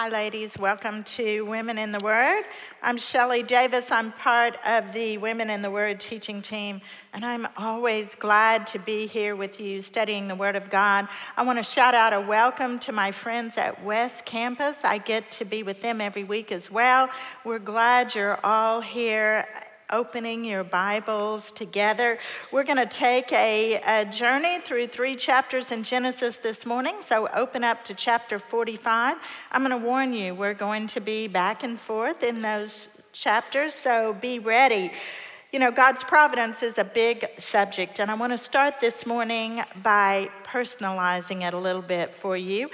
Hi, ladies. Welcome to Women in the Word. I'm Shelley Davis. I'm part of the Women in the Word teaching team, and I'm always glad to be here with you studying the Word of God. I want to shout out a welcome to my friends at West Campus. I get to be with them every week as well. We're glad you're all here opening your Bibles together. We're going to take a, a, journey through three chapters in Genesis this morning. So open up to chapter 45. I'm going to warn you, we're going to be back and forth in those chapters, so be ready. You know, God's providence is a big subject, and I want to start this morning by personalizing it a little bit for you.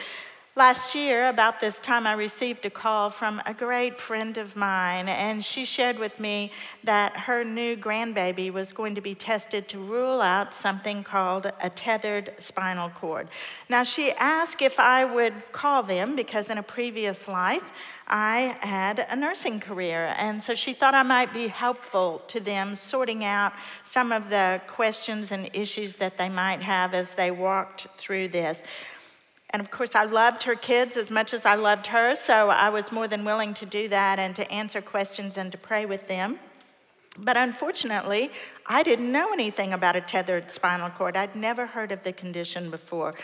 Last year, about this time, I received a call from a great friend of mine, and she shared with me that her new grandbaby was going to be tested to rule out something called a tethered spinal cord. Now, she asked if I would call them because in a previous life, I had a nursing career, and so she thought I might be helpful to them sorting out some of the questions and issues that they might have as they walked through this. And of course, I loved her kids as much as I loved her, so I was more than willing to do that and to answer questions and to pray with them. But unfortunately, I didn't know anything about a tethered spinal cord. I'd never heard of the condition before.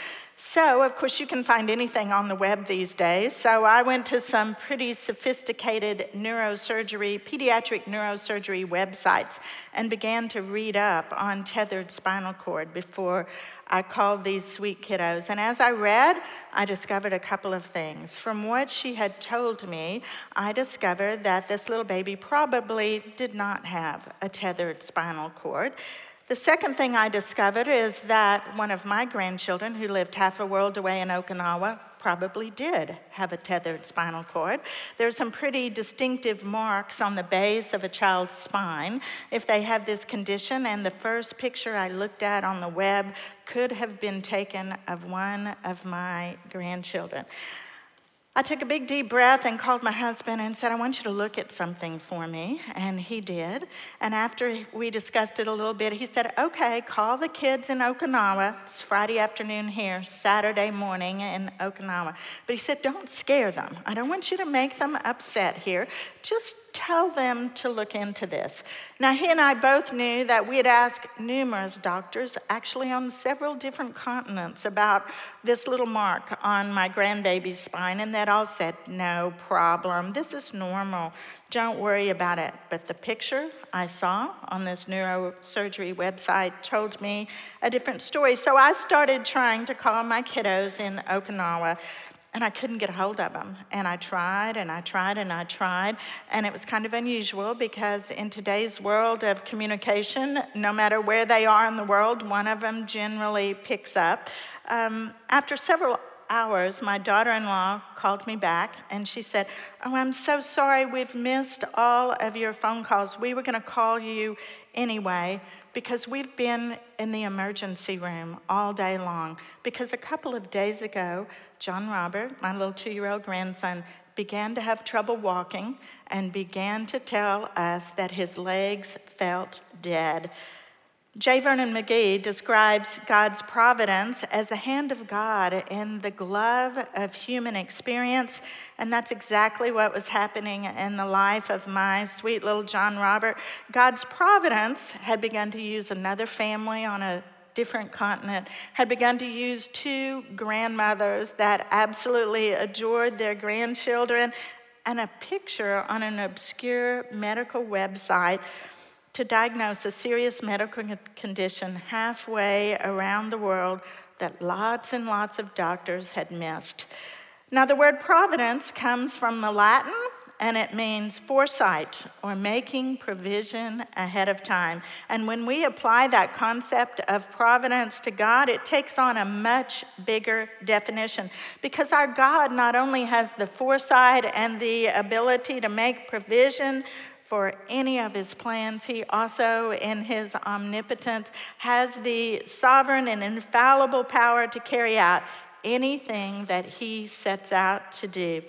So, of course, you can find anything on the web these days. So, I went to some pretty sophisticated neurosurgery, pediatric neurosurgery websites and began to read up on tethered spinal cord before I called these sweet kiddos. And as I read, I discovered a couple of things. From what she had told me, I discovered that this little baby probably did not have a tethered spinal cord. The second thing I discovered is that one of my grandchildren, who lived half a world away in Okinawa, probably did have a tethered spinal cord. There's some pretty distinctive marks on the base of a child's spine if they have this condition, and the first picture I looked at on the web could have been taken of one of my grandchildren. I took a big deep breath and called my husband and said, I want you to look at something for me. And he did. And after we discussed it a little bit, he said, Okay, call the kids in Okinawa. It's Friday afternoon here, Saturday morning in Okinawa. But he said, Don't scare them. I don't want you to make them upset here. Just tell them to look into this. Now, he and I both knew that we had asked numerous doctors, actually on several different continents, about this little mark on my grandbaby's spine, and that all said, no problem. This is normal. Don't worry about it. But the picture I saw on this neurosurgery website told me a different story. So I started trying to call my kiddos in Okinawa and I couldn't get a hold of them. And I tried and I tried and I tried. And it was kind of unusual because in today's world of communication, no matter where they are in the world, one of them generally picks up. Um, after several hours, my daughter in law called me back and she said, Oh, I'm so sorry, we've missed all of your phone calls. We were going to call you anyway because we've been in the emergency room all day long. Because a couple of days ago, John Robert, my little two year old grandson, began to have trouble walking and began to tell us that his legs felt dead. J. Vernon McGee describes God's providence as the hand of God in the glove of human experience, and that's exactly what was happening in the life of my sweet little John Robert. God's providence had begun to use another family on a different continent, had begun to use two grandmothers that absolutely adored their grandchildren, and a picture on an obscure medical website to diagnose a serious medical condition halfway around the world that lots and lots of doctors had missed. Now, the word providence comes from the Latin and it means foresight or making provision ahead of time. And when we apply that concept of providence to God, it takes on a much bigger definition because our God not only has the foresight and the ability to make provision for any of his plans. He also, in his omnipotence, has the sovereign and infallible power to carry out anything that he sets out to do.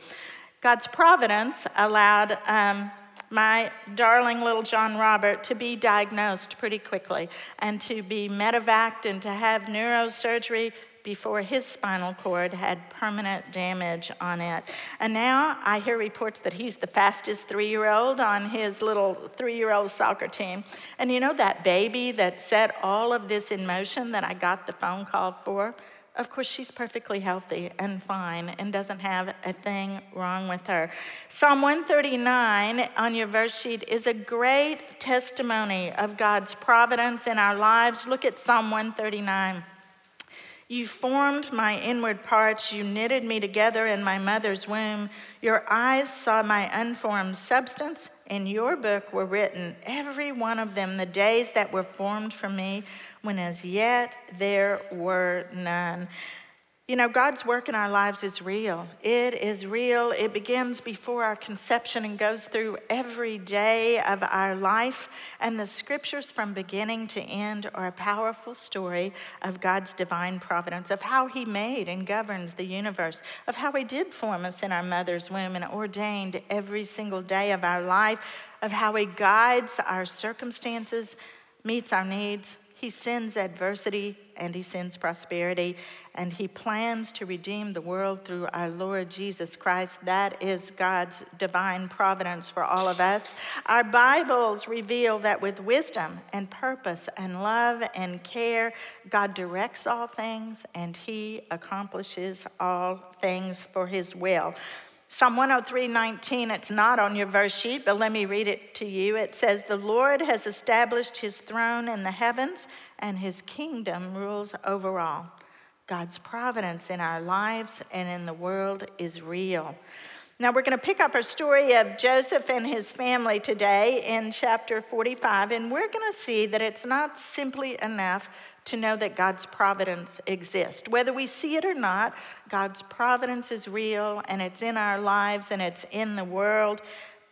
God's providence allowed um, my darling little John Robert to be diagnosed pretty quickly and to be medevaced and to have neurosurgery before his spinal cord had permanent damage on it. And now I hear reports that he's the fastest three year old on his little three year old soccer team. And you know that baby that set all of this in motion that I got the phone call for? Of course, she's perfectly healthy and fine and doesn't have a thing wrong with her. Psalm 139 on your verse sheet is a great testimony of God's providence in our lives. Look at Psalm 139. You formed my inward parts. You knitted me together in my mother's womb. Your eyes saw my unformed substance. In your book were written, every one of them, the days that were formed for me, when as yet there were none. You know, God's work in our lives is real. It is real. It begins before our conception and goes through every day of our life. And the scriptures from beginning to end are a powerful story of God's divine providence, of how He made and governs the universe, of how He did form us in our mother's womb and ordained every single day of our life, of how He guides our circumstances, meets our needs, he sends adversity and he sends prosperity, and he plans to redeem the world through our Lord Jesus Christ. That is God's divine providence for all of us. Our Bibles reveal that with wisdom and purpose and love and care, God directs all things and he accomplishes all things for his will. Psalm 103 19, it's not on your verse sheet, but let me read it to you. It says, The Lord has established his throne in the heavens, and his kingdom rules over all. God's providence in our lives and in the world is real. Now, we're going to pick up our story of Joseph and his family today in chapter 45, and we're going to see that it's not simply enough to know that God's providence exists. Whether we see it or not, God's providence is real and it's in our lives and it's in the world.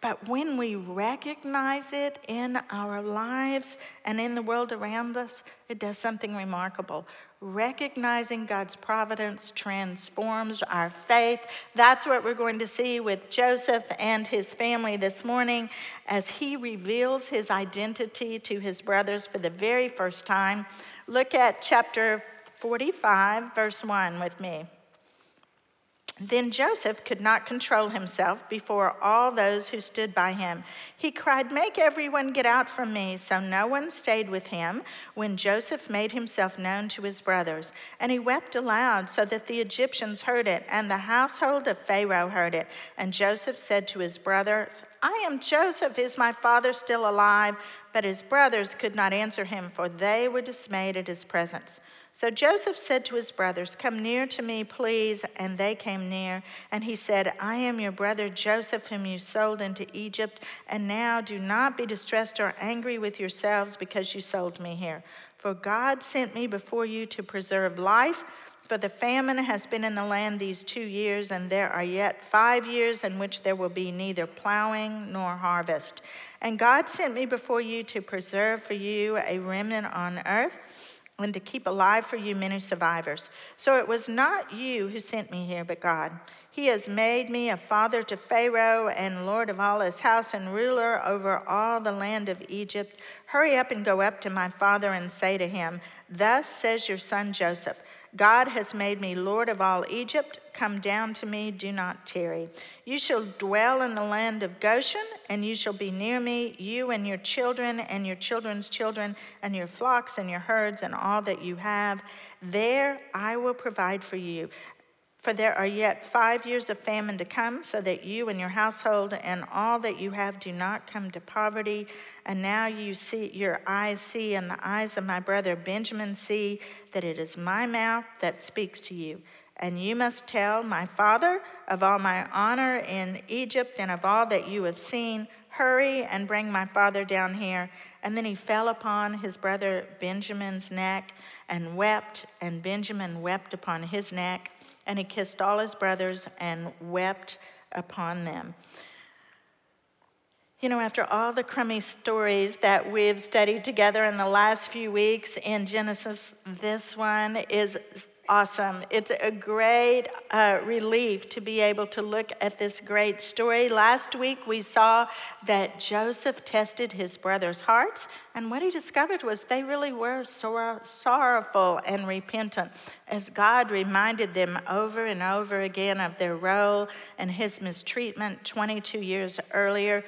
But when we recognize it in our lives and in the world around us, it does something remarkable. Recognizing God's providence transforms our faith. That's what we're going to see with Joseph and his family this morning as he reveals his identity to his brothers for the very first time. Look at chapter 45, verse 1 with me. Then Joseph could not control himself before all those who stood by him. He cried, Make everyone get out from me. So no one stayed with him when Joseph made himself known to his brothers. And he wept aloud so that the Egyptians heard it, and the household of Pharaoh heard it. And Joseph said to his brothers, I am Joseph. Is my father still alive? But his brothers could not answer him, for they were dismayed at his presence. So Joseph said to his brothers, Come near to me, please. And they came near. And he said, I am your brother Joseph, whom you sold into Egypt. And now do not be distressed or angry with yourselves because you sold me here. For God sent me before you to preserve life. For the famine has been in the land these two years, and there are yet five years in which there will be neither plowing nor harvest. And God sent me before you to preserve for you a remnant on earth and to keep alive for you many survivors. So it was not you who sent me here, but God. He has made me a father to Pharaoh and lord of all his house and ruler over all the land of Egypt. Hurry up and go up to my father and say to him, Thus says your son Joseph. God has made me Lord of all Egypt. Come down to me, do not tarry. You shall dwell in the land of Goshen, and you shall be near me, you and your children, and your children's children, and your flocks, and your herds, and all that you have. There I will provide for you. For there are yet five years of famine to come, so that you and your household and all that you have do not come to poverty. And now you see, your eyes see, and the eyes of my brother Benjamin see, that it is my mouth that speaks to you. And you must tell my father of all my honor in Egypt and of all that you have seen. Hurry and bring my father down here. And then he fell upon his brother Benjamin's neck and wept, and Benjamin wept upon his neck and he kissed all his brothers and wept upon them. You know, after all the crummy stories that we've studied together in the last few weeks in Genesis, this one is awesome. It's a great uh, relief to be able to look at this great story. Last week we saw that Joseph tested his brothers' hearts, and what he discovered was they really were sor- sorrowful and repentant as God reminded them over and over again of their role and his mistreatment 22 years earlier.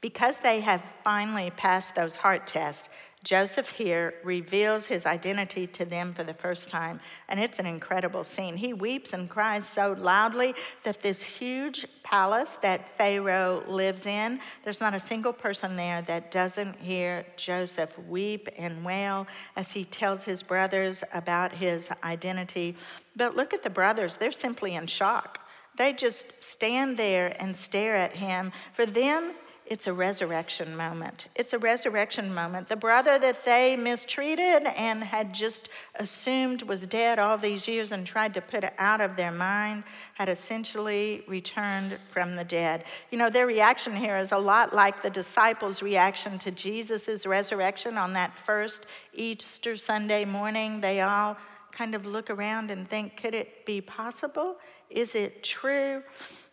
Because they have finally passed those heart tests, Joseph here reveals his identity to them for the first time, and it's an incredible scene. He weeps and cries so loudly that this huge palace that Pharaoh lives in, there's not a single person there that doesn't hear Joseph weep and wail as he tells his brothers about his identity. But look at the brothers, they're simply in shock. They just stand there and stare at him. For them, it's a resurrection moment. It's a resurrection moment. The brother that they mistreated and had just assumed was dead all these years and tried to put out of their mind had essentially returned from the dead. You know, their reaction here is a lot like the disciples' reaction to Jesus' resurrection on that first Easter Sunday morning. They all kind of look around and think, could it be possible? Is it true?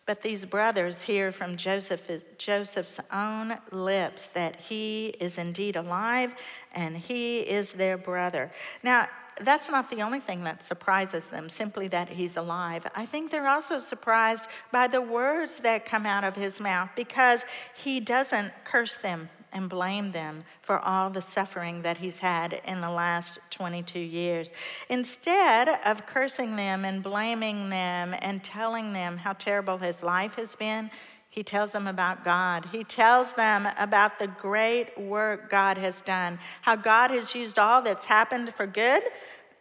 But these brothers hear from Joseph, Joseph's own lips that he is indeed alive and he is their brother. Now, that's not the only thing that surprises them, simply that he's alive. I think they're also surprised by the words that come out of his mouth because he doesn't curse them and blame them for all the suffering that he's had in the last 22 years. Instead of cursing them and blaming them and telling them how terrible his life has been, he tells them about God. He tells them about the great work God has done, how God has used all that's happened for good.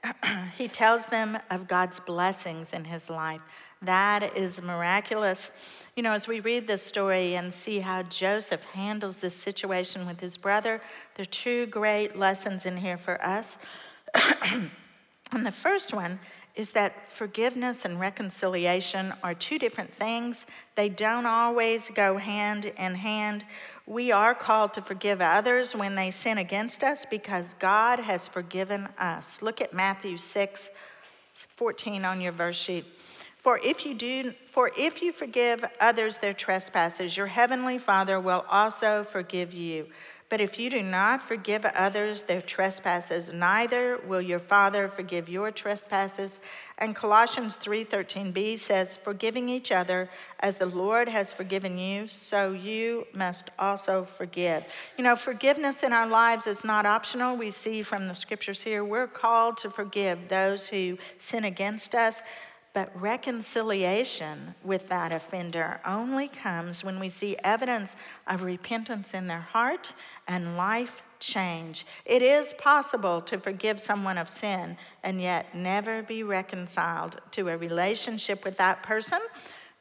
he tells them of God's blessings in his life. That is miraculous. You know, as we read this story and see how Joseph handles this situation with his brother, there are two great lessons in here for us. and the first one is that forgiveness and reconciliation are two different things. They don't always go hand in hand. We are called to forgive others when they sin against us because God has forgiven us. Look at Matthew 6 14 on your verse sheet. For if you do for if you forgive others their trespasses, your heavenly Father will also forgive you. But if you do not forgive others their trespasses, neither will your Father forgive your trespasses. And Colossians 3:13b says, "Forgiving each other as the Lord has forgiven you, so you must also forgive." You know, forgiveness in our lives is not optional. We see from the scriptures here, we're called to forgive those who sin against us. But reconciliation with that offender only comes when we see evidence of repentance in their heart and life change. It is possible to forgive someone of sin and yet never be reconciled to a relationship with that person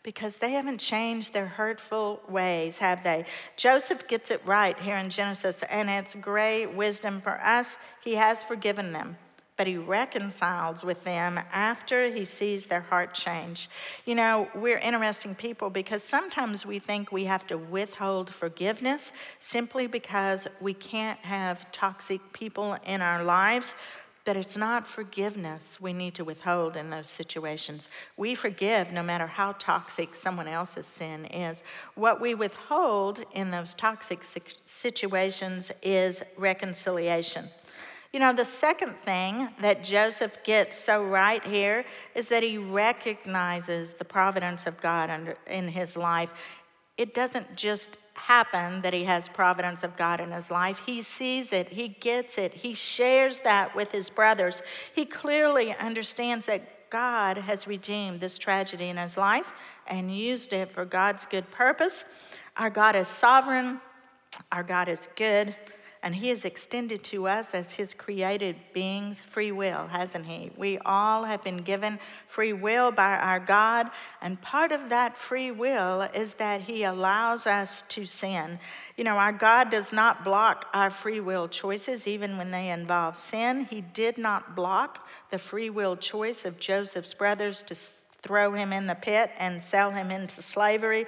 because they haven't changed their hurtful ways, have they? Joseph gets it right here in Genesis, and it's great wisdom for us. He has forgiven them but he reconciles with them after he sees their heart change. You know, we're interesting people because sometimes we think we have to withhold forgiveness simply because we can't have toxic people in our lives. But it's not forgiveness we need to withhold in those situations. We forgive no matter how toxic someone else's sin is. What we withhold in those toxic situations is reconciliation. You know, the second thing that Joseph gets so right here is that he recognizes the providence of God under, in his life. It doesn't just happen that he has providence of God in his life. He sees it, he gets it, he shares that with his brothers. He clearly understands that God has redeemed this tragedy in his life and used it for God's good purpose. Our God is sovereign, our God is good, and He has extended to us as His created beings free will, hasn't He? We all have been given free will by our God, and part of that free will is that He allows us to sin. You know, our God does not block our free will choices, even when they involve sin. He did not block the free will choice of Joseph's brothers to throw him in the pit and sell him into slavery.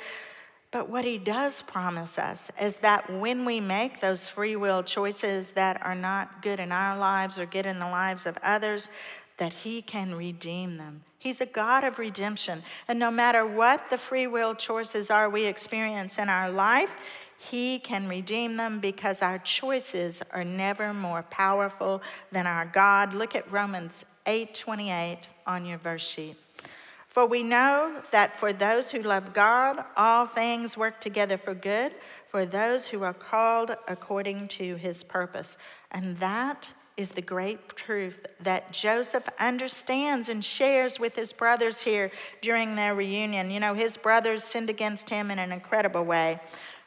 But what he does promise us is that when we make those free will choices that are not good in our lives or good in the lives of others, that he can redeem them. He's a God of redemption. And no matter what the free will choices are we experience in our life, he can redeem them because our choices are never more powerful than our God. Look at Romans 8:28 on your verse sheet. For we know that for those who love God, all things work together for good, for those who are called according to his purpose. And that is the great truth that Joseph understands and shares with his brothers here during their reunion. You know, his brothers sinned against him in an incredible way.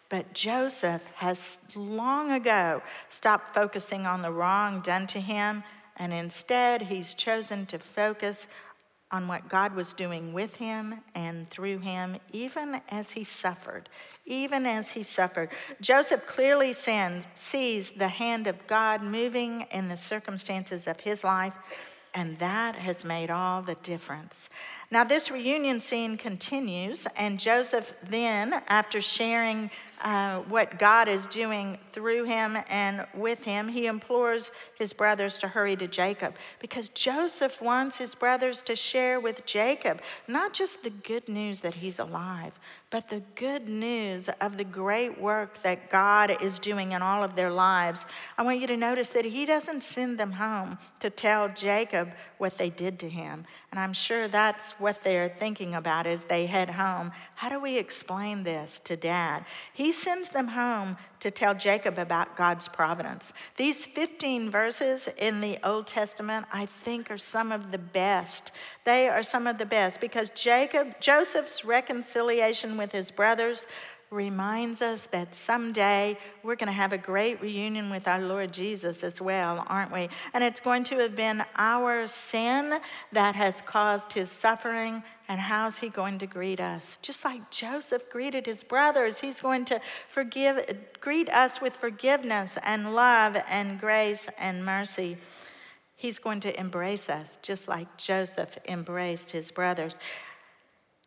But Joseph has long ago stopped focusing on the wrong done to him, and instead he's chosen to focus on what God was doing with him and through him, even as he suffered. Even as he suffered. Joseph clearly sees the hand of God moving in the circumstances of his life, and that has made all the difference. Now, this reunion scene continues, and Joseph then, after sharing uh, what God is doing through him and with him, he implores his brothers to hurry to Jacob because Joseph wants his brothers to share with Jacob not just the good news that he's alive, but the good news of the great work that God is doing in all of their lives. I want you to notice that he doesn't send them home to tell Jacob what they did to him. And I'm sure that's what they're thinking about as they head home. How do we explain this to dad? He sends them home to tell Jacob about God's providence. These 15 verses in the Old Testament, I think, are some of the best. They are some of the best because Jacob, Joseph's reconciliation with his brothers reminds us that someday we're going to have a great reunion with our Lord Jesus as well, aren't we? And it's going to have been our sin that has caused his suffering. And how's he going to greet us? Just like Joseph greeted his brothers, he's going to forgive, greet us with forgiveness and love and grace and mercy. He's going to embrace us just like Joseph embraced his brothers.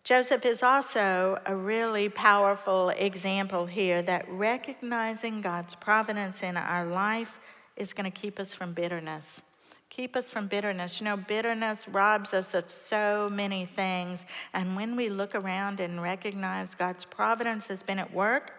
Joseph is also a really powerful example here that recognizing God's providence in our life is going to keep us from bitterness. Keep us from bitterness. You know, bitterness robs us of so many things. And when we look around and recognize God's providence has been at work,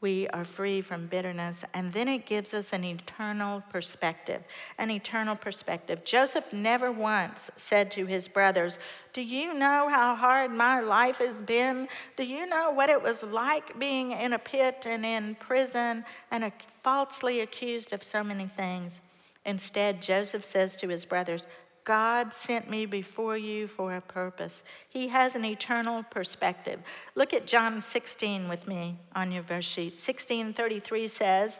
we are free from bitterness. And then it gives us an eternal perspective. An eternal perspective. Joseph never once said to his brothers, Do you know how hard my life has been? Do you know what it was like being in a pit and in prison and falsely accused of so many things? Instead, Joseph says to his brothers, God sent me before you for a purpose. He has an eternal perspective. Look at John 16 with me on your verse sheet. 1633 says,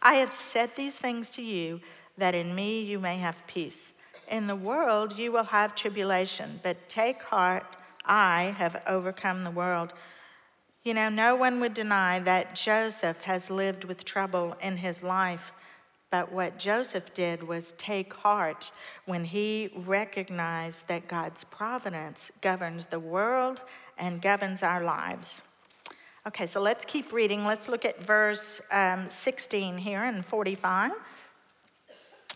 I have said these things to you that in me you may have peace. In the world you will have tribulation, but take heart, I have overcome the world. You know, no one would deny that Joseph has lived with trouble in his life. But what Joseph did was take heart when he recognized that God's providence governs the world and governs our lives. Okay, so let's keep reading. Let's look at verse um, 16 here in 45.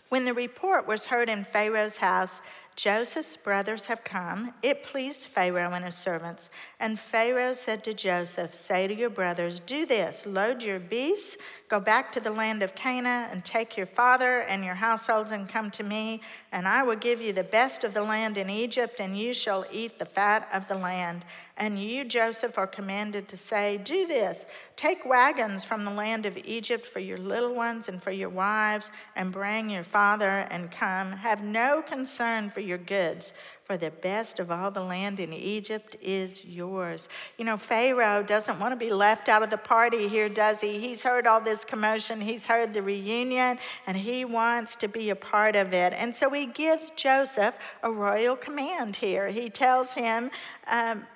When the report was heard in Pharaoh's house, Joseph's brothers have come. It pleased Pharaoh and his servants. And Pharaoh said to Joseph, Say to your brothers, Do this load your beasts, go back to the land of Canaan, and take your father and your households and come to me, and I will give you the best of the land in Egypt, and you shall eat the fat of the land. And you, Joseph, are commanded to say, Do this take wagons from the land of Egypt for your little ones and for your wives, and bring your father and come. Have no concern for your goods, for the best of all the land in Egypt is yours. You know, Pharaoh doesn't want to be left out of the party here, does he? He's heard all this commotion, he's heard the reunion, and he wants to be a part of it. And so he gives Joseph a royal command here. He tells him, um,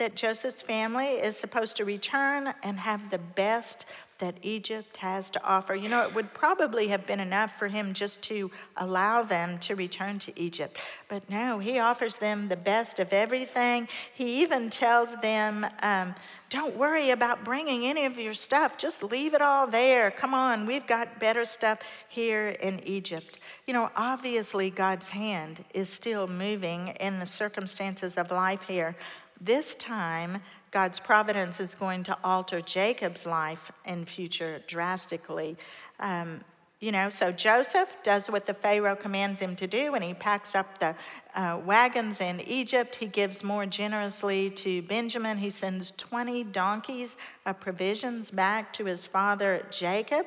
that Joseph's family is supposed to return and have the best that Egypt has to offer. You know, it would probably have been enough for him just to allow them to return to Egypt. But no, he offers them the best of everything. He even tells them, um, don't worry about bringing any of your stuff. Just leave it all there. Come on, we've got better stuff here in Egypt. You know, obviously, God's hand is still moving in the circumstances of life here. This time, God's providence is going to alter Jacob's life in future drastically. Um, you know, so Joseph does what the Pharaoh commands him to do, and he packs up the uh, wagons in Egypt. He gives more generously to Benjamin. He sends 20 donkeys of provisions back to his father Jacob.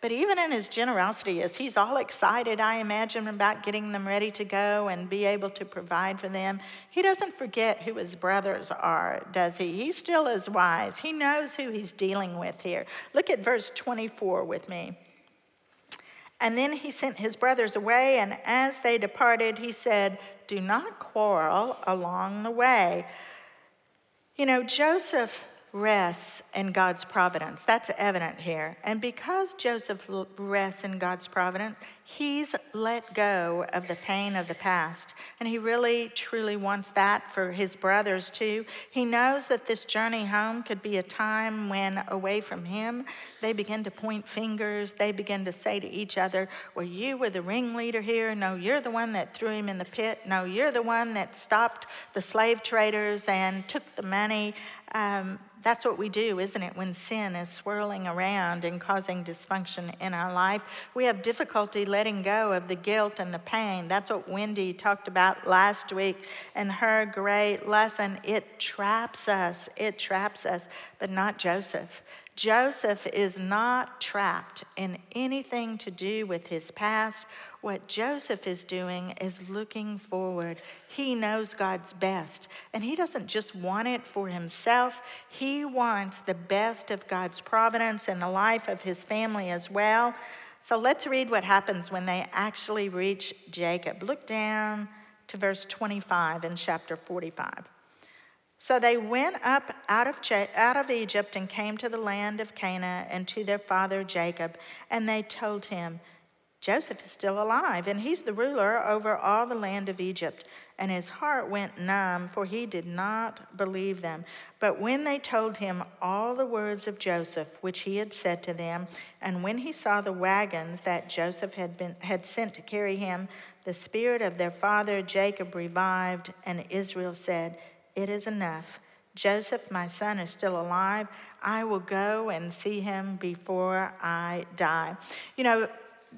But even in his generosity, as he's all excited, I imagine, about getting them ready to go and be able to provide for them, he doesn't forget who his brothers are, does he? He still is wise. He knows who he's dealing with here. Look at verse 24 with me. And then he sent his brothers away, and as they departed, he said, Do not quarrel along the way. You know, Joseph rests in God's providence. That's evident here. And because Joseph rests in God's providence, he's let go of the pain of the past. And he really, truly wants that for his brothers too. He knows that this journey home could be a time when, away from him, they begin to point fingers. They begin to say to each other, Well, you were the ringleader here. No, you're the one that threw him in the pit. No, you're the one that stopped the slave traders and took the money. Um, that's what we do, isn't it? When sin is swirling around and causing dysfunction in our life, we have difficulty letting go of the guilt and the pain. That's what Wendy talked about last week in her great lesson. It traps us, it traps us, but not Joseph. Joseph is not trapped in anything to do with his past. What Joseph is doing is looking forward. He knows God's best, and he doesn't just want it for himself, he wants the best of God's providence in the life of his family as well. So let's read what happens when they actually reach Jacob. Look down to verse 25 in chapter 45. So they went up out of, out of Egypt and came to the land of Canaan and to their father Jacob. And they told him, Joseph is still alive, and he's the ruler over all the land of Egypt. And his heart went numb, for he did not believe them. But when they told him all the words of Joseph, which he had said to them, and when he saw the wagons that Joseph had, been, had sent to carry him, the spirit of their father Jacob revived, and Israel said, it is enough. Joseph, my son, is still alive. I will go and see him before I die. You know,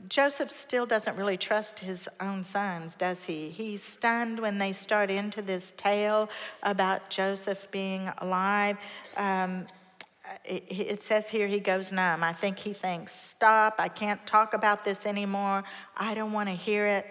Joseph still doesn't really trust his own sons, does he? He's stunned when they start into this tale about Joseph being alive. Um, it, it, says here he goes numb. I think he thinks, Stop, I can't talk about this anymore. I don't want to hear it.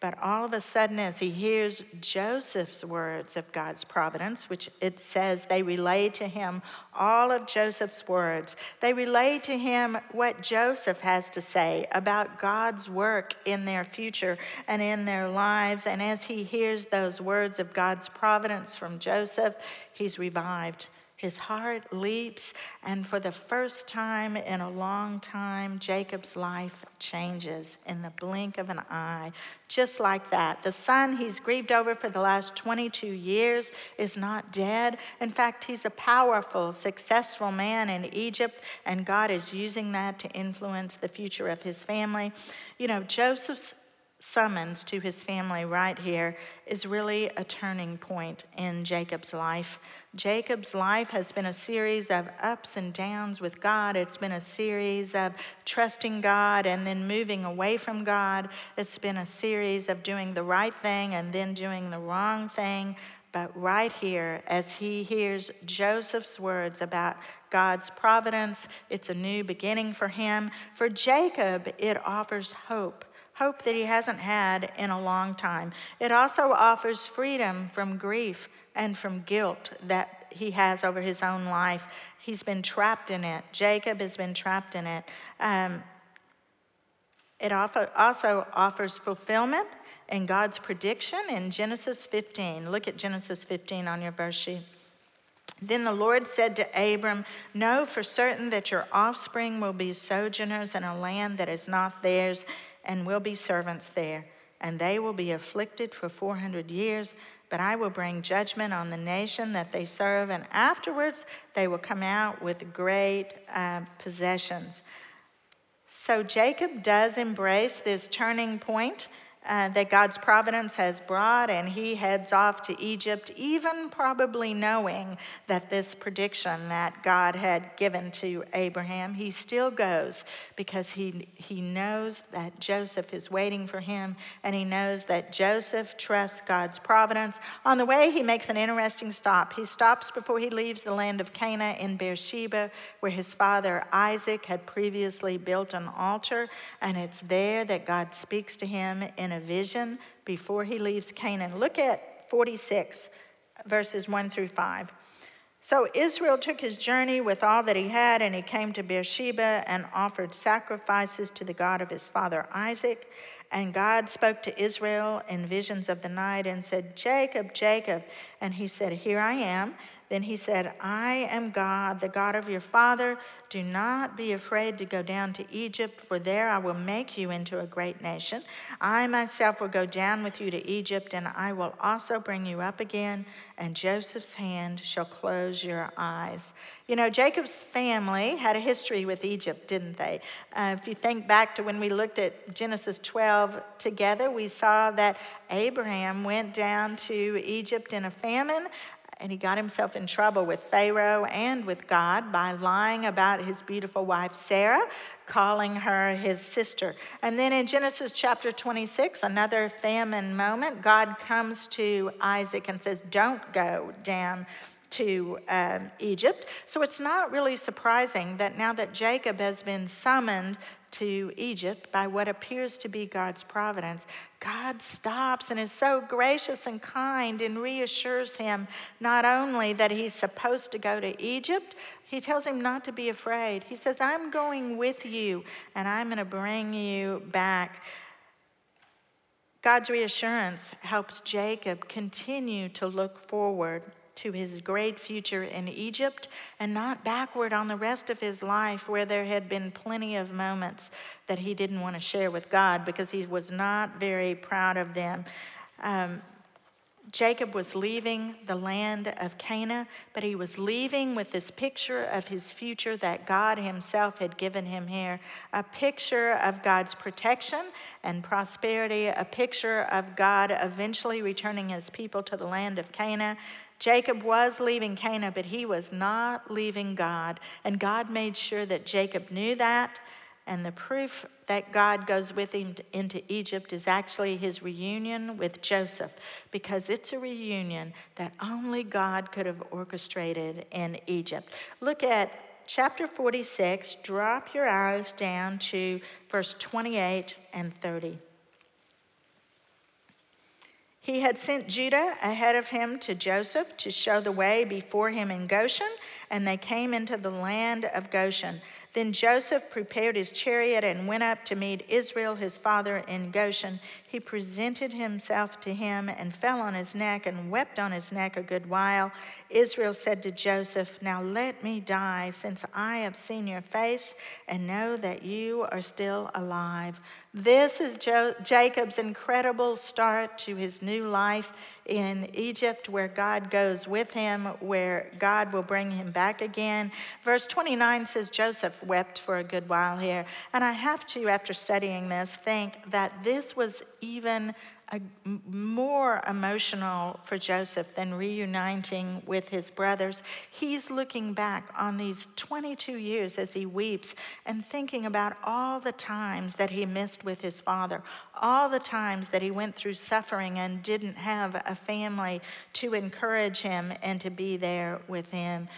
But all of a sudden, as he hears Joseph's words of God's providence, which it says they relay to him all of Joseph's words, they relay to him what Joseph has to say about God's work in their future and in their lives. And as he hears those words of God's providence from Joseph, he's revived. His heart leaps, and for the first time in a long time, Jacob's life changes in the blink of an eye. Just like that. The son he's grieved over for the last 22 years is not dead. In fact, he's a powerful, successful man in Egypt, and God is using that to influence the future of his family. You know, Joseph's summons to his family right here is really a turning point in Jacob's life. Jacob's life has been a series of ups and downs with God. It's been a series of trusting God and then moving away from God. It's been a series of doing the right thing and then doing the wrong thing. But right here, as he hears Joseph's words about God's providence, it's a new beginning for him. For Jacob, it offers hope hope that he hasn't had in a long time. It also offers freedom from grief and from guilt that he has over his own life. He's been trapped in it. Jacob has been trapped in it. Um, it also offers fulfillment in God's prediction in Genesis 15. Look at Genesis 15 on your verse sheet. Then the Lord said to Abram, Know for certain that your offspring will be sojourners in a land that is not theirs, and will be servants there. And they will be afflicted for 400 years, but I will bring judgment on the nation that they serve, and afterwards they will come out with great uh, possessions. So Jacob does embrace this turning point uh, that God's providence has brought, and he heads off to Egypt, even probably knowing that this prediction that God had given to Abraham, he still goes because he, he knows that Joseph is waiting for him, and he knows that Joseph trusts God's providence. On the way, he makes an interesting stop. He stops before he leaves the land of Canaan in Beersheba, where his father Isaac had previously built an altar, and it's there that God speaks to him in a vision before he leaves Canaan. Look at 46, verses 1 through 5. So Israel took his journey with all that he had, and he came to Beersheba and offered sacrifices to the God of his father Isaac. And God spoke to Israel in visions of the night and said, Jacob, Jacob. And he said, Here I am. Then he said, I am God, the God of your father. Do not be afraid to go down to Egypt, for there I will make you into a great nation. I myself will go down with you to Egypt, and I will also bring you up again, and Joseph's hand shall close your eyes. You know, Jacob's family had a history with Egypt, didn't they? Uh, if you think back to when we looked at Genesis 12 together, we saw that Abraham went down to Egypt in a famine and he got himself in trouble with Pharaoh and with God by lying about his beautiful wife Sarah, calling her his sister. And then in Genesis chapter 26, another famine moment, God comes to Isaac and says, Don't go down to um, Egypt. So it's not really surprising that now that Jacob has been summoned to Egypt by what appears to be God's providence, God stops and is so gracious and kind and reassures him not only that he's supposed to go to Egypt, he tells him not to be afraid. He says, I'm going with you and I'm going to bring you back. God's reassurance helps Jacob continue to look forward to his great future in Egypt and not backward on the rest of his life where there had been plenty of moments that he didn't want to share with God because he was not very proud of them. Um, Jacob was leaving the land of Canaan, but he was leaving with this picture of his future that God himself had given him here a picture of God's protection and prosperity, a picture of God eventually returning his people to the land of Canaan, Jacob was leaving Canaan, but he was not leaving God. And God made sure that Jacob knew that. And the proof that God goes with him into Egypt is actually his reunion with Joseph, because it's a reunion that only God could have orchestrated in Egypt. Look at chapter 46, drop your eyes down to verse 28 and 30. He had sent Judah ahead of him to Joseph to show the way before him in Goshen, and they came into the land of Goshen. Then Joseph prepared his chariot and went up to meet Israel, his father, in Goshen. He presented himself to him and fell on his neck and wept on his neck a good while. Israel said to Joseph, Now let me die, since I have seen your face and know that you are still alive. This is jo- Jacob's incredible start to his new life in Egypt, where God goes with him, where God will bring him back again. Verse 29 says Joseph wept for a good while here. And I have to, after studying this, think that this was even a, more emotional for Joseph than reuniting with his brothers. He's looking back on these 22 years as he weeps and thinking about all the times that he missed with his father, all the times that he went through suffering and didn't have a family to encourage him and to be there with him.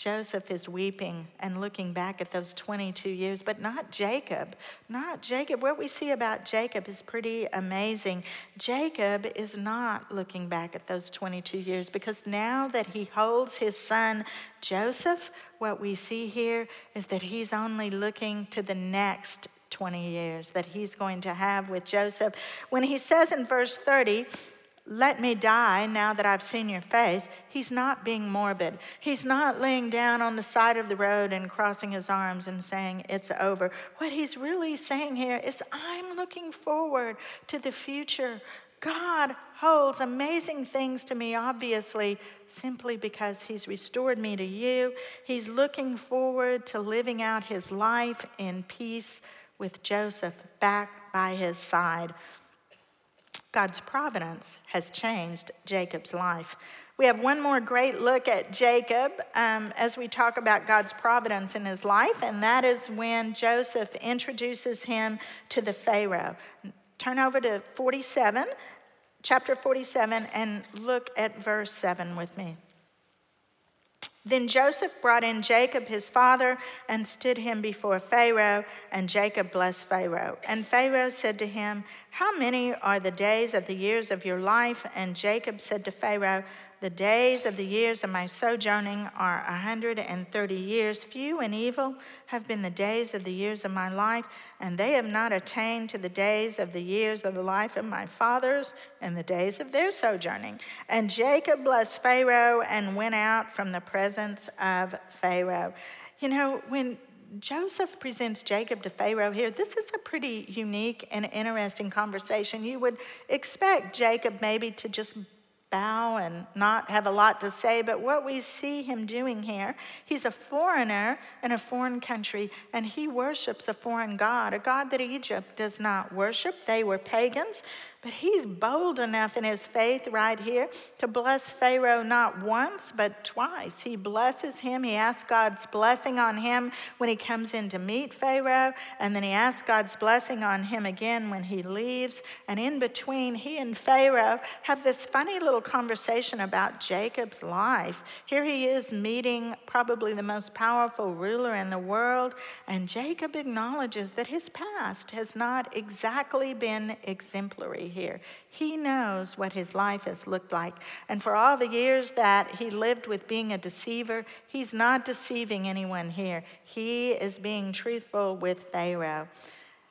Joseph is weeping and looking back at those 22 years, but not Jacob. Not Jacob. What we see about Jacob is pretty amazing. Jacob is not looking back at those 22 years because now that he holds his son Joseph, what we see here is that he's only looking to the next 20 years that he's going to have with Joseph. When he says in verse 30, let me die now that I've seen your face, he's not being morbid. He's not laying down on the side of the road and crossing his arms and saying, It's over. What he's really saying here is, I'm looking forward to the future. God holds amazing things to me, obviously, simply because he's restored me to you. He's looking forward to living out his life in peace with Joseph back by his side. God's providence has changed Jacob's life. We have one more great look at Jacob um, as we talk about God's providence in his life, and that is when Joseph introduces him to the Pharaoh. Turn over to 47, chapter 47, and look at verse 7 with me. Then Joseph brought in Jacob his father and stood him before Pharaoh, and Jacob blessed Pharaoh. And Pharaoh said to him, How many are the days of the years of your life? And Jacob said to Pharaoh, the days of the years of my sojourning are a 130 years. Few and evil have been the days of the years of my life, and they have not attained to the days of the years of the life of my fathers and the days of their sojourning. And Jacob blessed Pharaoh and went out from the presence of Pharaoh. You know, when Joseph presents Jacob to Pharaoh here. This is a pretty unique and interesting conversation. You would expect Jacob maybe to just bow and not have a lot to say, but what we see him doing here, he's a foreigner in a foreign country and he worships a foreign God, a God that Egypt does not worship. They were pagans. But he's bold enough in his faith right here to bless Pharaoh not once, but twice. He blesses him. He asks God's blessing on him when he comes in to meet Pharaoh, and then he asks God's blessing on him again when he leaves. And in between, he and Pharaoh have this funny little conversation about Jacob's life. Here he is meeting probably the most powerful ruler in the world, and Jacob acknowledges that his past has not exactly been exemplary here. He knows what his life has looked like. And for all the years that he lived with being a deceiver, he's not deceiving anyone here. He is being truthful with Pharaoh.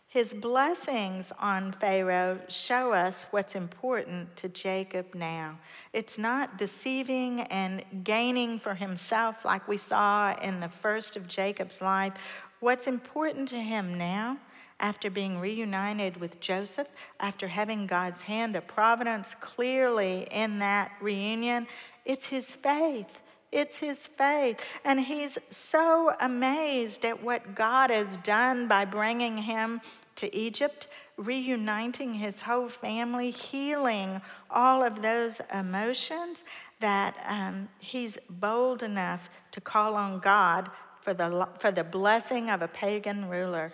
His blessings on Pharaoh show us what's important to Jacob now. It's not deceiving and gaining for himself like we saw in the first of Jacob's life. What's important to him now after being reunited with Joseph, after having God's hand of providence clearly in that reunion, it's his faith. It's his faith. And he's so amazed at what God has done by bringing him to Egypt, reuniting his whole family, healing all of those emotions, that um, he's bold enough to call on God for the, for the blessing of a pagan ruler.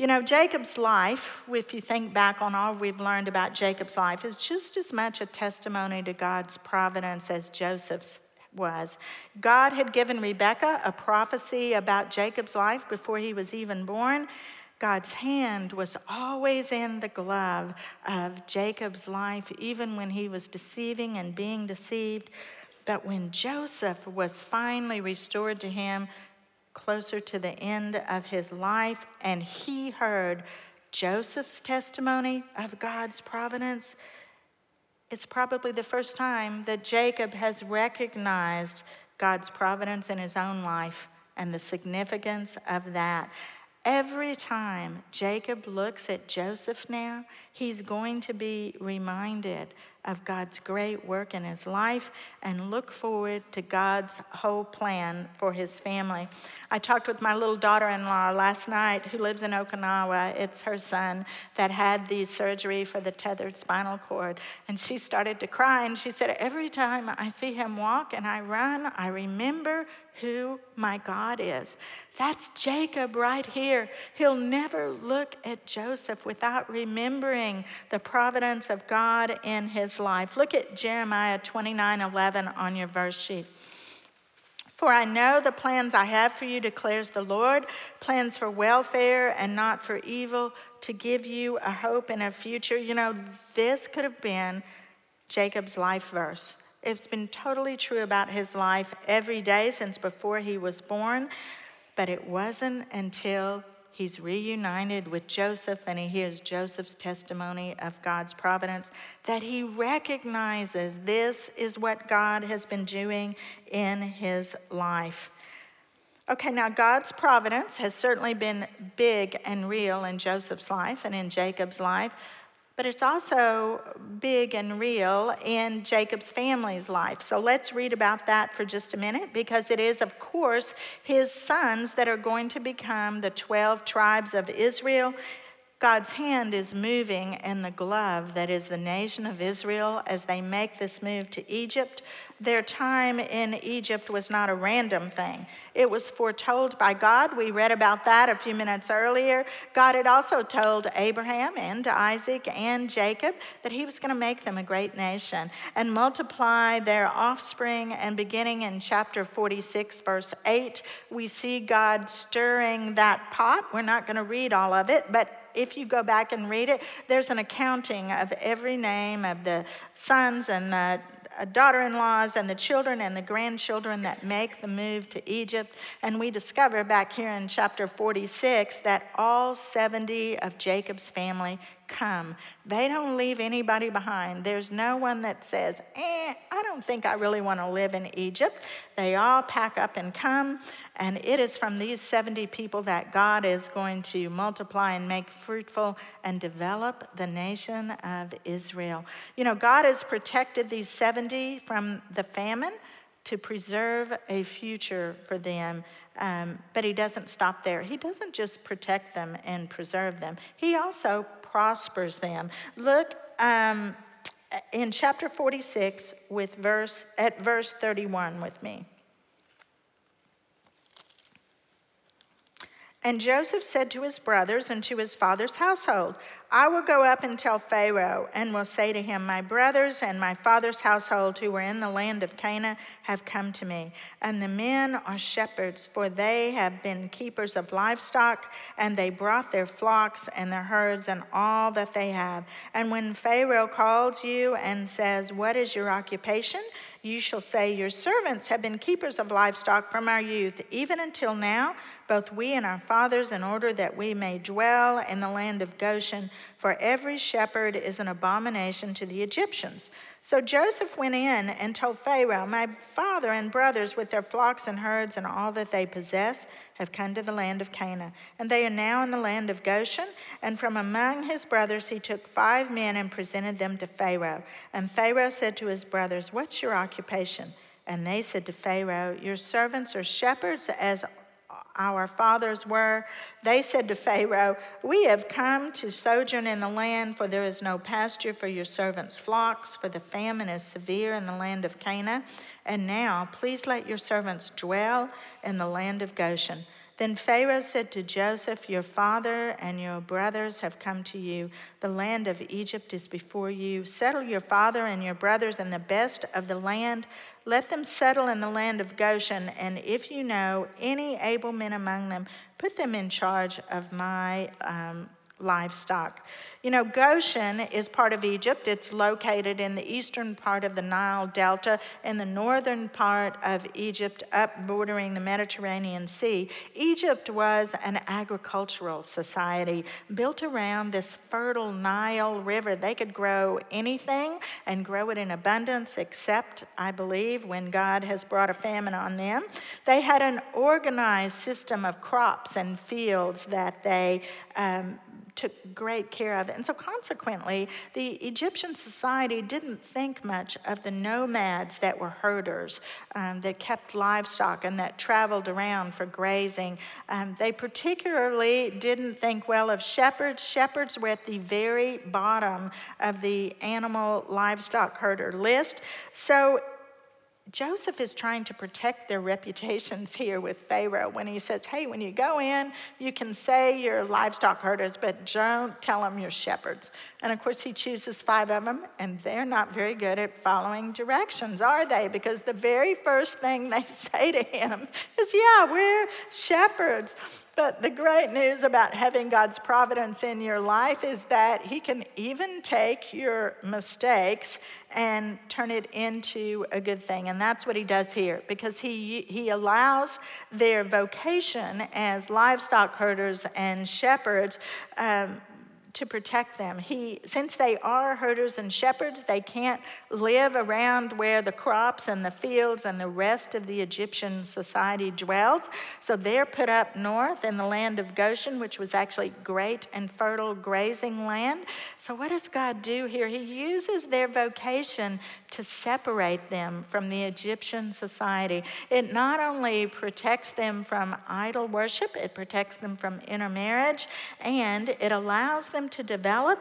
You know, Jacob's life, if you think back on all we've learned about Jacob's life, is just as much a testimony to God's providence as Joseph's was. God had given Rebekah a prophecy about Jacob's life before he was even born. God's hand was always in the glove of Jacob's life, even when he was deceiving and being deceived. But when Joseph was finally restored to him, closer to the end of his life, and he heard Joseph's testimony of God's providence. It's probably the first time that Jacob has recognized God's providence in his own life and the significance of that. Every time Jacob looks at Joseph now, he's going to be reminded of God's great work in his life and look forward to God's whole plan for his family. I talked with my little daughter in law last night who lives in Okinawa. It's her son that had the surgery for the tethered spinal cord. And she started to cry and she said, Every time I see him walk and I run, I remember who my God is. That's Jacob right here. He'll never look at Joseph without remembering the providence of God in his life. Look at Jeremiah 29 11 on your verse sheet. For I know the plans I have for you, declares the Lord plans for welfare and not for evil, to give you a hope and a future. You know, this could have been Jacob's life verse. It's been totally true about his life every day since before he was born, but it wasn't until He's reunited with Joseph and he hears Joseph's testimony of God's providence, that he recognizes this is what God has been doing in his life. Okay, now God's providence has certainly been big and real in Joseph's life and in Jacob's life, but it's also big and real in Jacob's family's life. So let's read about that for just a minute because it is, of course, his sons that are going to become the 12 tribes of Israel. God's hand is moving in the glove that is the nation of Israel as they make this move to Egypt. Their time in Egypt was not a random thing, it was foretold by God. We read about that a few minutes earlier. God had also told Abraham and Isaac and Jacob that he was going to make them a great nation and multiply their offspring. And beginning in chapter 46, verse 8, we see God stirring that pot. We're not going to read all of it, but if you go back and read it, there's an accounting of every name of the sons and the uh, daughter in laws and the children and the grandchildren that make the move to Egypt. And we discover back here in chapter 46 that all 70 of Jacob's family come. They don't leave anybody behind. There's no one that says, eh, I don't think I really want to live in Egypt. They all pack up and come. And it is from these 70 people that God is going to multiply and make fruitful and develop the nation of Israel. You know, God has protected these 70 from the famine to preserve a future for them. Um, but he doesn't stop there. He doesn't just protect them and preserve them, he also prospers them. Look um, in chapter 46 with verse, at verse 31 with me. And Joseph said to his brothers and to his father's household, I will go up and tell Pharaoh, and will say to him, My brothers and my father's household who were in the land of Canaan have come to me. And the men are shepherds, for they have been keepers of livestock, and they brought their flocks and their herds and all that they have. And when Pharaoh calls you and says, What is your occupation? You shall say, Your servants have been keepers of livestock from our youth, even until now, both we and our fathers, in order that we may dwell in the land of Goshen. For every shepherd is an abomination to the Egyptians. So Joseph went in and told Pharaoh, My father and brothers, with their flocks and herds and all that they possess, have come to the land of Canaan. And they are now in the land of Goshen. And from among his brothers he took five men and presented them to Pharaoh. And Pharaoh said to his brothers, What's your occupation? And they said to Pharaoh, Your servants are shepherds, as our fathers were. They said to Pharaoh, We have come to sojourn in the land, for there is no pasture for your servants' flocks, for the famine is severe in the land of Canaan. And now, please let your servants dwell in the land of Goshen. Then Pharaoh said to Joseph, Your father and your brothers have come to you. The land of Egypt is before you. Settle your father and your brothers in the best of the land. Let them settle in the land of Goshen. And if you know any able men among them, put them in charge of my um, livestock. You know, Goshen is part of Egypt. It's located in the eastern part of the Nile Delta, in the northern part of Egypt, up bordering the Mediterranean Sea. Egypt was an agricultural society built around this fertile Nile River. They could grow anything and grow it in abundance, except, I believe, when God has brought a famine on them. They had an organized system of crops and fields that they um, took great care of. It. And so, consequently, the Egyptian society didn't think much of the nomads that were herders, um, that kept livestock and that traveled around for grazing. Um, they particularly didn't think well of shepherds. Shepherds were at the very bottom of the animal livestock herder list. So, Joseph is trying to protect their reputations here with Pharaoh when he says, Hey, when you go in, you can say you're livestock herders, but don't tell them you're shepherds. And of course, he chooses five of them, and they're not very good at following directions, are they? Because the very first thing they say to him is, Yeah, we're shepherds. But the great news about having God's providence in your life is that He can even take your mistakes and turn it into a good thing. And that's what He does here because He, he allows their vocation as livestock herders and shepherds. Um, to protect them. He, since they are herders and shepherds, they can't live around where the crops and the fields and the rest of the Egyptian society dwells. So they're put up north in the land of Goshen, which was actually great and fertile grazing land. So, what does God do here? He uses their vocation to separate them from the Egyptian society. It not only protects them from idol worship, it protects them from intermarriage, and it allows them to develop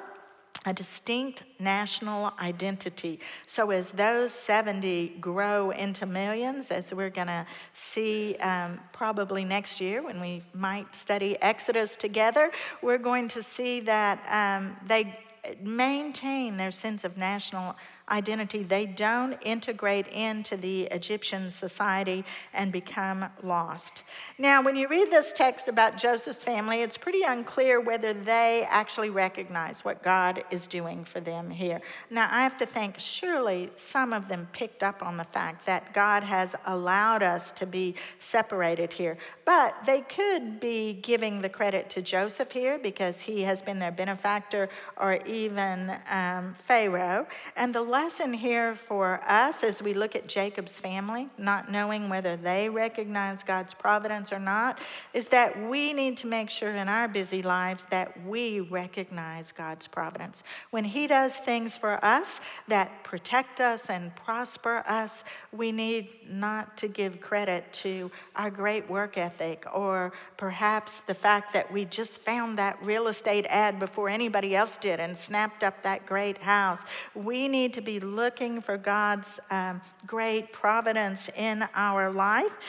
a distinct national identity. So, as those 70 grow into millions, as we're going to see um, probably next year when we might study Exodus together, we're going to see that um, they maintain their sense of national identity. Identity, they don't integrate into the Egyptian society and become lost. Now, when you read this text about Joseph's family, it's pretty unclear whether they actually recognize what God is doing for them here. Now, I have to think, surely some of them picked up on the fact that God has allowed us to be separated here. But they could be giving the credit to Joseph here because he has been their benefactor or even um, Pharaoh. And the lesson here for us as we look at Jacob's family, not knowing whether they recognize God's providence or not, is that we need to make sure in our busy lives that we recognize God's providence. When He does things for us that protect us and prosper us, we need not to give credit to our great work ethic or perhaps the fact that we just found that real estate ad before anybody else did and snapped up that great house. We need to be looking looking for God's um, great providence in our life.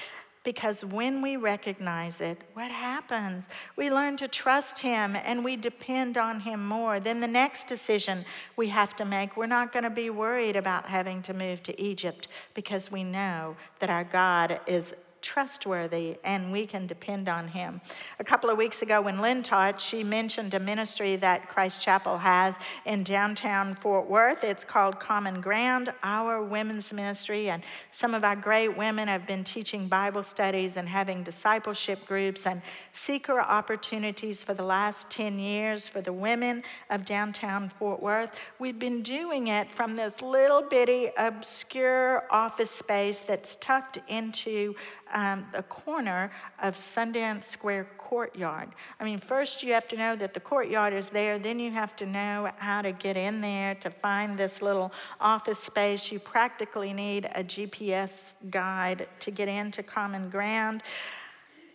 Because when we recognize it, what happens? We learn to trust Him and we depend on Him more. Then the next decision we have to make, we're not going to be worried about having to move to Egypt because we know that our God is trustworthy and we can depend on him. A couple of weeks ago, when Lynn taught, she mentioned a ministry that Christ Chapel has in downtown Fort Worth. It's called Common Ground, our women's ministry. And some of our great women have been teaching Bible studies and having discipleship groups and seeker opportunities for the last 10 years for the women of downtown Fort Worth. We've been doing it from this little bitty, obscure office space that's tucked into um, the corner of Sundance Square courtyard. I mean, first you have to know that the courtyard is there, then you have to know how to get in there to find this little office space. You practically need a GPS guide to get into common ground.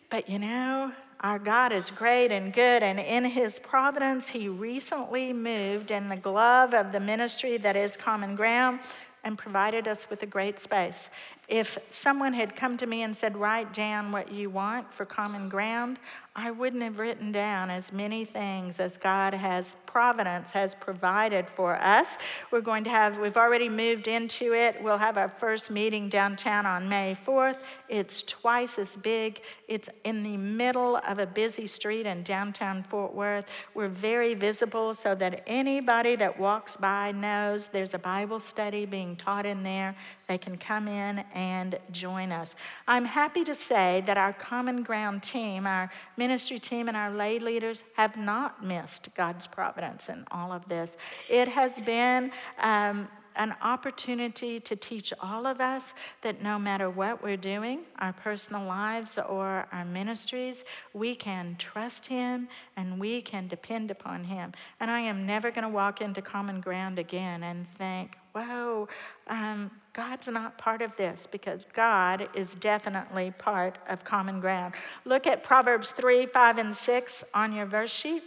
But you know, our God is great and good, and in His providence, He recently moved in the glove of the ministry that is Common Ground and provided us with a great space. If someone had come to me and said, Write down what you want for common ground, I wouldn't have written down as many things as God has providence has provided for us. We're going to have, we've already moved into it. We'll have our first meeting downtown on May 4th. It's twice as big. It's in the middle of a busy street in downtown Fort Worth. We're very visible so that anybody that walks by knows there's a Bible study being taught in there. They can come in and join us. I'm happy to say that our Common Ground team, our ministry team, and our lay leaders have not missed God's providence in all of this. It has been um, an opportunity to teach all of us that no matter what we're doing, our personal lives or our ministries, we can trust Him and we can depend upon Him. And I am never going to walk into common ground again and think, whoa, um, God's not part of this because God is definitely part of common ground. Look at Proverbs 3, 5, and 6 on your verse sheet.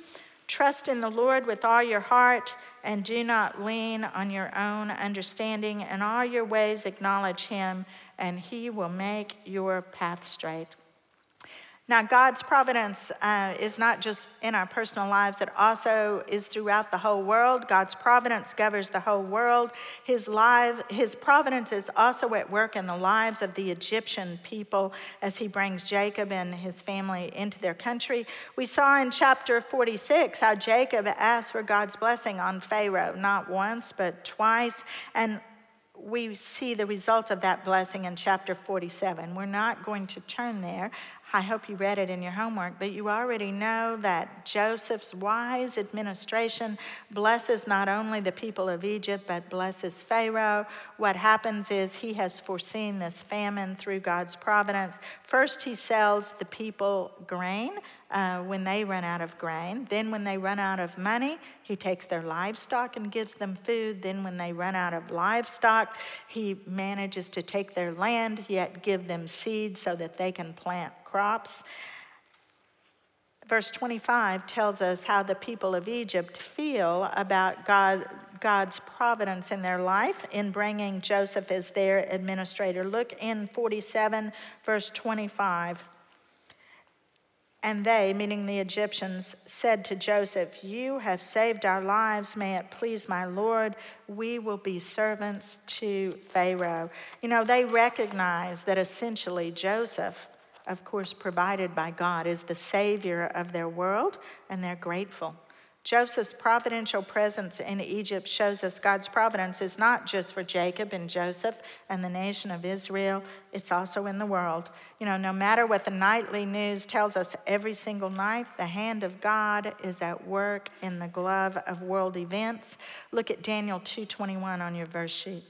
Trust in the Lord with all your heart and do not lean on your own understanding. In all your ways, acknowledge him, and he will make your path straight. Now, God's providence uh, is not just in our personal lives, it also is throughout the whole world. God's providence governs the whole world. His, life, his providence is also at work in the lives of the Egyptian people as he brings Jacob and his family into their country. We saw in chapter 46 how Jacob asked for God's blessing on Pharaoh, not once, but twice. And we see the result of that blessing in chapter 47. We're not going to turn there. I hope you read it in your homework, but you already know that Joseph's wise administration blesses not only the people of Egypt, but blesses Pharaoh. What happens is he has foreseen this famine through God's providence. First, he sells the people grain uh, when they run out of grain. Then, when they run out of money, he takes their livestock and gives them food. Then, when they run out of livestock, he manages to take their land, yet give them seed so that they can plant crops. Verse 25 tells us how the people of Egypt feel about God, God's providence in their life in bringing Joseph as their administrator. Look in 47, verse 25. And they, meaning the Egyptians, said to Joseph, You have saved our lives. May it please my Lord. We will be servants to Pharaoh. You know, they recognize that essentially Joseph, of course, provided by God, is the savior of their world, and they're grateful. Joseph's providential presence in Egypt shows us God's providence is not just for Jacob and Joseph and the nation of Israel, it's also in the world. You know, no matter what the nightly news tells us every single night, the hand of God is at work in the glove of world events. Look at Daniel 2:21 on your verse sheet.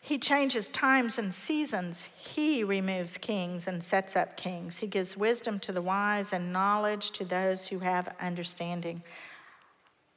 He changes times and seasons. He removes kings and sets up kings. He gives wisdom to the wise and knowledge to those who have understanding.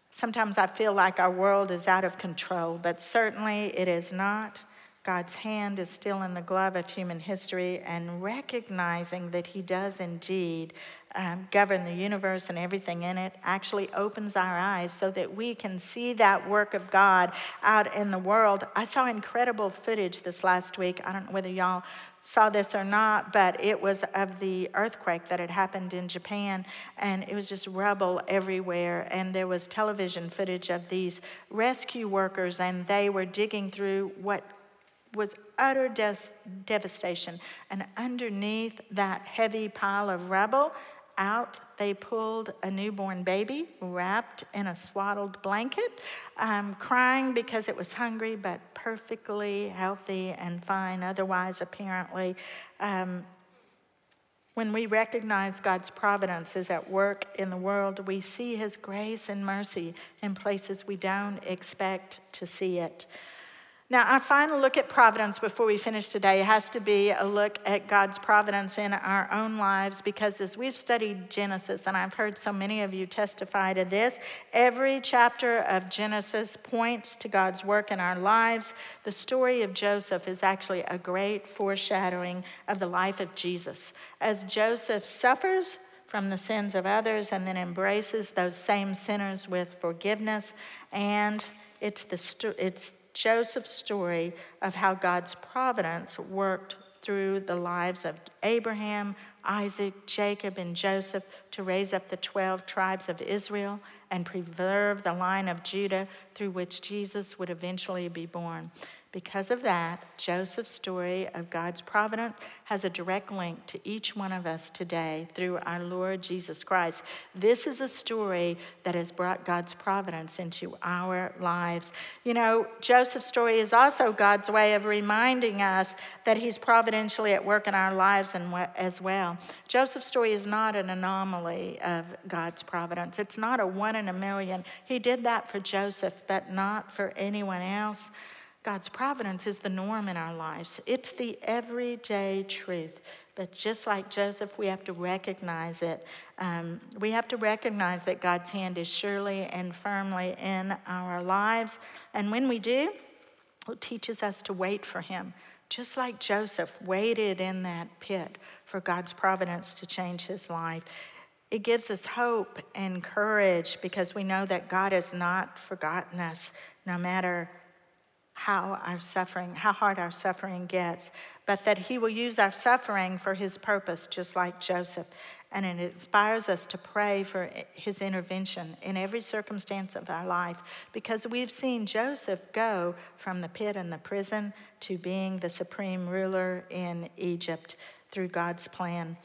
Sometimes I feel like our world is out of control, but certainly it is not. God's hand is still in the glove of human history, and recognizing that He does indeed um, govern the universe and everything in it actually opens our eyes so that we can see that work of God out in the world. I saw incredible footage this last week. I don't know whether y'all saw this or not, but it was of the earthquake that had happened in Japan, and it was just rubble everywhere. And there was television footage of these rescue workers, and they were digging through what was utter des- devastation. And underneath that heavy pile of rubble, out they pulled a newborn baby wrapped in a swaddled blanket, um, crying because it was hungry, but perfectly healthy and fine otherwise, apparently. Um, when we recognize God's providence is at work in the world, we see His grace and mercy in places we don't expect to see it. Now, our final look at providence before we finish today has to be a look at God's providence in our own lives because as we've studied Genesis, and I've heard so many of you testify to this, every chapter of Genesis points to God's work in our lives. The story of Joseph is actually a great foreshadowing of the life of Jesus. As Joseph suffers, from the sins of others and then embraces those same sinners with forgiveness and it's the it's Joseph's story of how God's providence worked through the lives of Abraham, Isaac, Jacob, and Joseph to raise up the 12 tribes of Israel and preserve the line of Judah through which Jesus would eventually be born. Because of that, Joseph's story of God's providence has a direct link to each one of us today through our Lord Jesus Christ. This is a story that has brought God's providence into our lives. You know, Joseph's story is also God's way of reminding us that He's providentially at work in our lives as well. Joseph's story is not an anomaly of God's providence, it's not a one in a million. He did that for Joseph, but not for anyone else. God's providence is the norm in our lives, it's the everyday truth. But just like Joseph, we have to recognize it. Um, we have to recognize that God's hand is surely and firmly in our lives. And when we do, it teaches us to wait for Him. Just like Joseph waited in that pit for God's providence to change his life. It gives us hope and courage because we know that God has not forgotten us, no matter how our suffering, how hard our suffering gets, but that He will use our suffering for His purpose, just like Joseph. And it inspires us to pray for His intervention in every circumstance of our life because we've seen Joseph go from the pit and the prison to being the supreme ruler in Egypt through God's plan.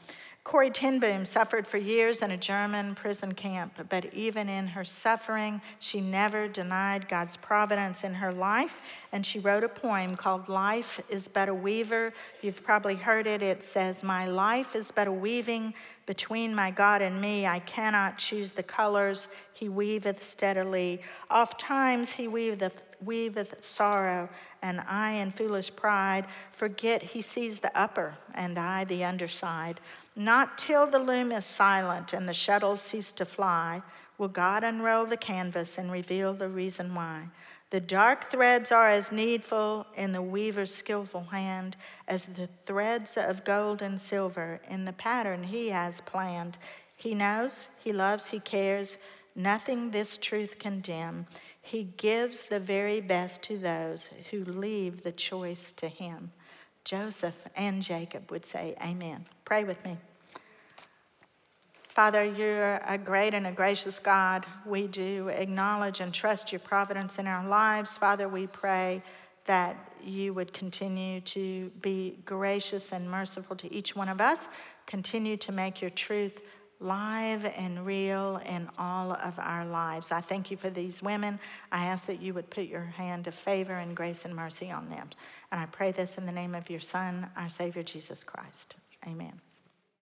Corrie ten Boom suffered for years in a German prison camp, but even in her suffering, she never denied God's providence in her life. And she wrote a poem called Life is But a Weaver. You've probably heard it. It says, My life is but a weaving between my God and me. I cannot choose the colors. He weaveth steadily. Oft times he weaveth, weaveth sorrow, and I, in foolish pride, forget he sees the upper, and I the underside. Not till the loom is silent and the shuttles cease to fly will God unroll the canvas and reveal the reason why. The dark threads are as needful in the weaver's skillful hand as the threads of gold and silver in the pattern he has planned. He knows, he loves, he cares. Nothing this truth can dim. He gives the very best to those who leave the choice to him. Joseph and Jacob would say, Amen. Pray with me. Father, you're a great and a gracious God. We do acknowledge and trust your providence in our lives. Father, we pray that you would continue to be gracious and merciful to each one of us. Continue to make your truth live and real in all of our lives. I thank you for these women. I ask that you would put your hand of favor and grace and mercy on them. And I pray this in the name of your Son, our Savior, Jesus Christ. Amen.